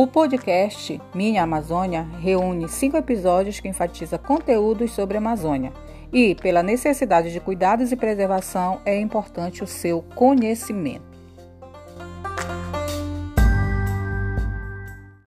O podcast Minha Amazônia reúne cinco episódios que enfatiza conteúdos sobre a Amazônia. E, pela necessidade de cuidados e preservação, é importante o seu conhecimento.